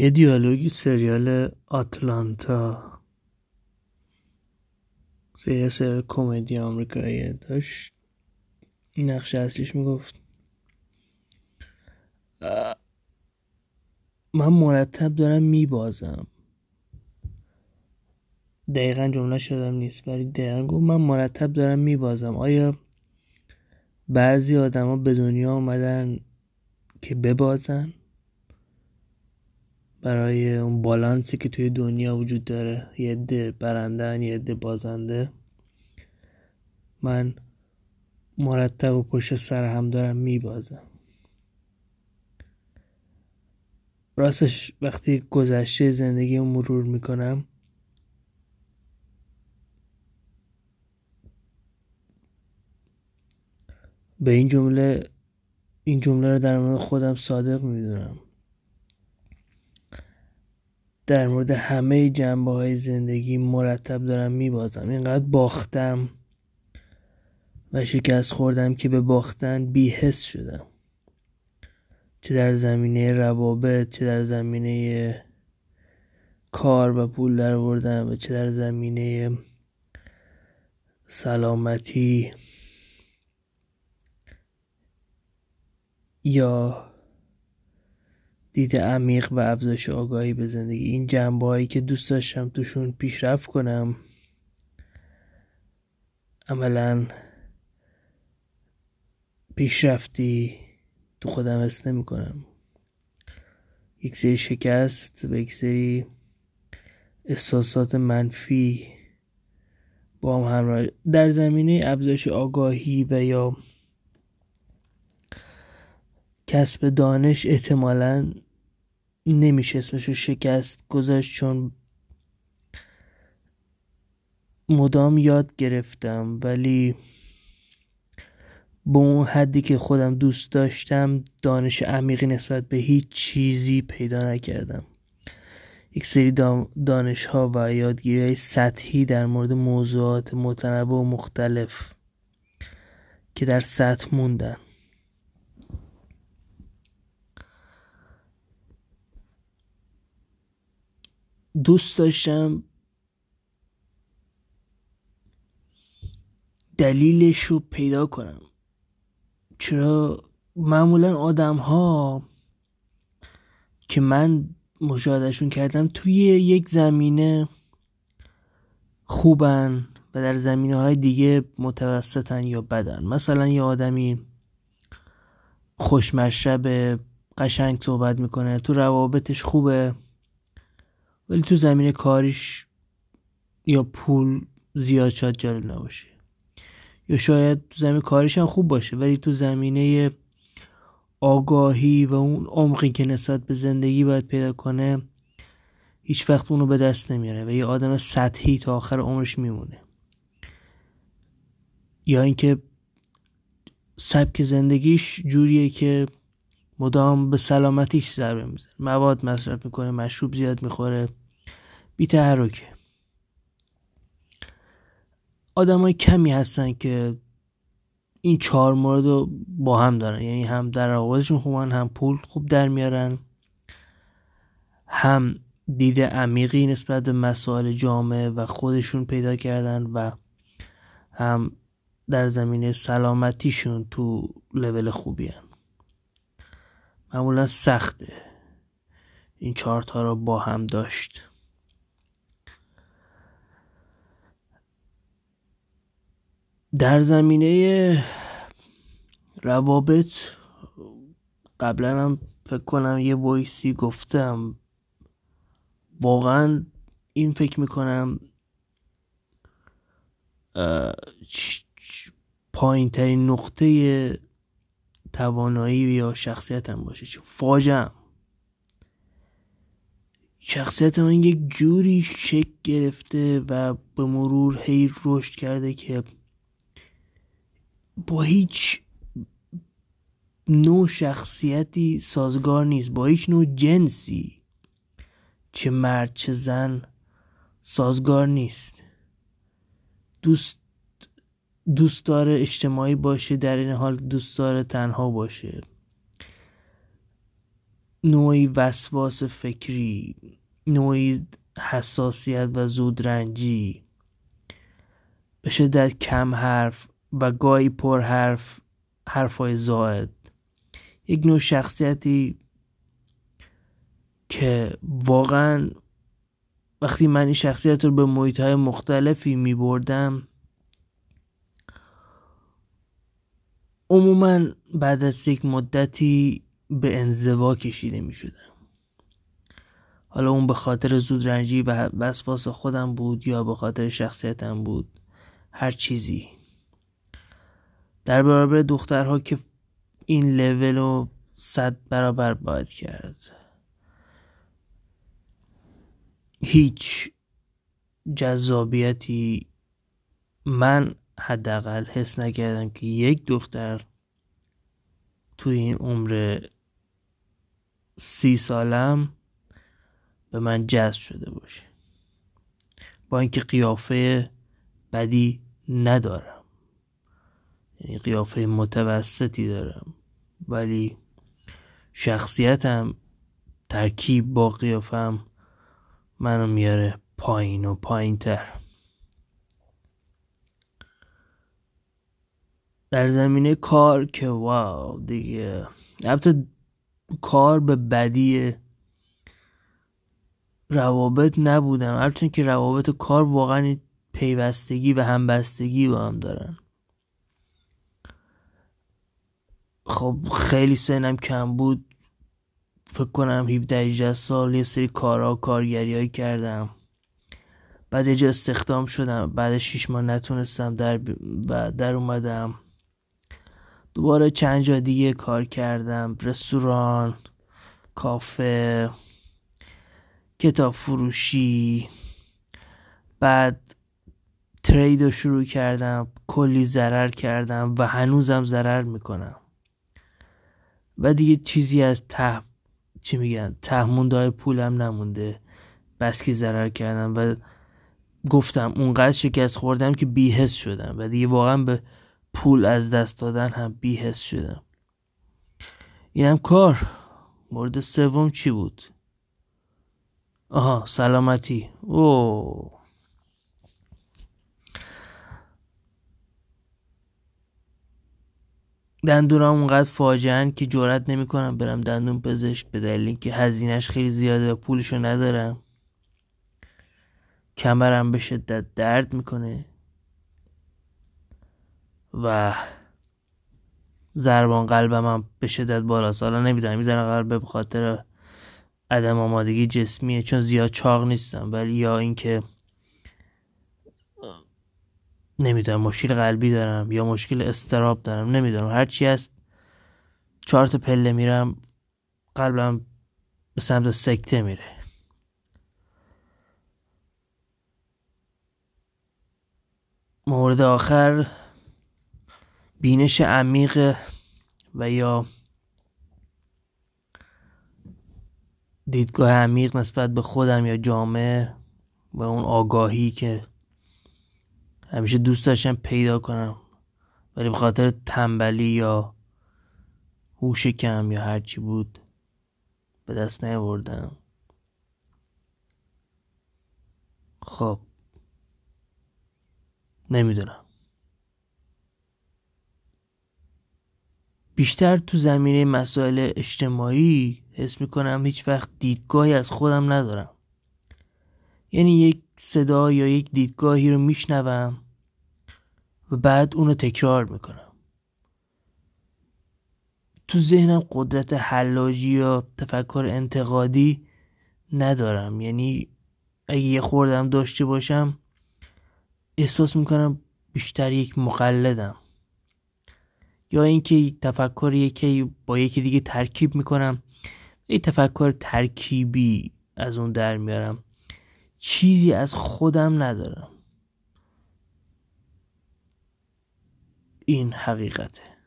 یه دیالوگی سریال آتلانتا. سریال سریال کمدی آمریکایی داشت. نقش اصلیش می‌گفت. من مرتب دارم میبازم. دقیقا جمله شدم نیست ولی دقیقا گفت من مرتب دارم میبازم. آیا بعضی آدما به دنیا آمدن که ببازن؟ برای اون بالانسی که توی دنیا وجود داره یه عده برندن یه عده بازنده. من مرتب و پشت سر هم دارم میبازم. راستش وقتی گذشته زندگی رو مرور می‌کنم به این جمله این جمله رو در مورد خودم صادق می‌دونم. در مورد همه جنبه های زندگی مرتب دارم میبازم. اینقدر باختم و شکست خوردم که به باختن بیحس شدم. چه در زمینه روابط چه در زمینه کار و پول در و چه در زمینه سلامتی یا دید عمیق و افزایش آگاهی به زندگی. این جنبه هایی که دوست داشتم توشون پیشرفت کنم. عملا پیشرفتی تو خودم حس نمی کنم یک سری شکست و یک سری احساسات منفی با هم همراه در زمینه افزایش آگاهی و یا کسب دانش احتمالا نمیشه اسمشو شکست گذاشت چون مدام یاد گرفتم. ولی به اون حدی که خودم دوست داشتم دانش عمیقی نسبت به هیچ چیزی پیدا نکردم. یک سری دانش ها و یادگیری های سطحی در مورد موضوعات متنوع و مختلف که در سطح موندن. دوست داشتم. دلیلش رو پیدا کنم. چرا؟ معمولا آدم ها که من مشاهدهشون کردم توی یک زمینه خوبن و در زمینه های دیگه متوسطن یا بدن. مثلا یه آدمی خوشمشرب قشنگ صحبت می‌کنه تو روابطش خوبه. ولی تو زمینه کاریش یا پول زیاد شاید جالب نباشه. یا شاید تو زمینه کاریش هم خوب باشه ولی تو زمینه آگاهی و اون عمقی که نسبت به زندگی باید پیدا کنه هیچ وقت اونو به دست نمیاره و یه آدم سطحی تا آخر عمرش میمونه. یا اینکه سبک زندگیش جوریه که مدام به سلامتیش ضربه می‌زنه. مواد مصرف می‌کنه مشروب زیاد می‌خوره. بی تحرکه. آدم های کمی هستن که این چهار مورد رو با هم دارن. یعنی هم در روابطشون خوبن هم پول خوب در میارن. هم دید عمیقی نسبت به مسائل جامعه و خودشون پیدا کردن و هم در زمینه سلامتیشون تو لول خوبی هن. معمولا سخته. این چهارتا رو با هم داشت. در زمینه روابط قبلا هم فکر کنم یه وایسی گفتم. واقعا این فکر می‌کنم پایین ترین نقطه توانایی یا شخصیتم باشه. چه فاجم شخصیت من یک جوری شک گرفته و به مرور هی رشد کرده که با هیچ نوع شخصیتی سازگار نیست با هیچ نوع جنسی چه مرد چه زن سازگار نیست. دوست دوست داره اجتماعی باشه در این حال دوست داره تنها باشه. نوعی وسواس فکری نوعی حساسیت و زودرنجی. به شدت کم حرف و گاهی پر حرف حرفای زائد. یک نوع شخصیتی که واقعا وقتی من این شخصیت رو به محیط های مختلفی می بردم عموما بعد از یک مدتی به انزوا کشیده می شدم حالا اون به خاطر زودرنجی و وسواس خودم بود یا به خاطر شخصیتم بود؟ هر چیزی. در برابر دخترها که این لول رو صد برابر باید کرد. هیچ جذابیتی من حداقل حس نکردم که یک دختر توی این عمر سی سالم به من جذب شده باشه. با اینکه قیافه بدی ندارم. یعنی قیافه متوسطی دارم. ولی شخصیتم ترکیب با قیافم منو میاره پایین و پایین تر در زمینه کار که واو دیگه. البته کار به بدی روابط نبودم. هرچند که روابط کار واقعا پیوستگی و همبستگی با هم دارن. خب خیلی سنم کم بود. فکر کنم 17 18 سال یه سری کارها کارگری کردم. بعد یه استخدام شدم. بعد 6 ماه نتونستم در و در اومدم. دوباره چند جا دیگه کار کردم. رستوران کافه کتاب فروشی. بعد ترید رو شروع کردم. کلی ضرر کردم و هنوزم ضرر می‌کنم. و دیگه چیزی از ته چی میگن؟ تهمونده های پولم نمونده. بس که ضرر کردم و گفتم اونقدر شکست خوردم که بیهست شدم و دیگه واقعا به پول از دست دادن هم بیهست شدم. اینم کار. مورد سوم چی بود؟ آها سلامتی. او دندونام اونقدر فاجعه که جرات نمی‌کنم برم دندون پزشک به دلیل که هزینهش خیلی زیاده و پولشو ندارم. کمرم به شدت درد می‌کنه. و ضربان قلبم هم به شدت بالاست. حالا نمی‌دونم می‌زنه قلب به خاطر عدم آمادگی جسمیه چون زیاد چاق نیستم. ولی یا اینکه نمی‌دونم مشکل قلبی دارم یا مشکل استراب دارم نمی‌دونم. هر چی هست چهار تا پله میرم قلبم به سمت سکته میره. مورد آخر بینش عمیق و یا دیدگاه عمیق نسبت به خودم یا جامعه و اون آگاهی که همیشه دوست داشتم پیدا کنم. ولی به خاطر تنبلی یا هوش کم یا هرچی بود به دست نیاوردم. خب. نمی‌دونم. بیشتر تو زمینه مسائل اجتماعی حس می‌کنم هیچ وقت دیدگاهی از خودم ندارم. یعنی یک صدا یا یک دیدگاهی رو میشنوم و بعد اونو تکرار می‌کنم. تو ذهنم قدرت حلاجی یا تفکر انتقادی ندارم. یعنی اگه یه خوردم داشته باشم احساس می‌کنم بیشتر یک مقلدم. یا اینکه تفکر یکی با یکی دیگه ترکیب می‌کنم یک تفکر ترکیبی از اون در میارم. چیزی از خودم ندارم. این حقیقته.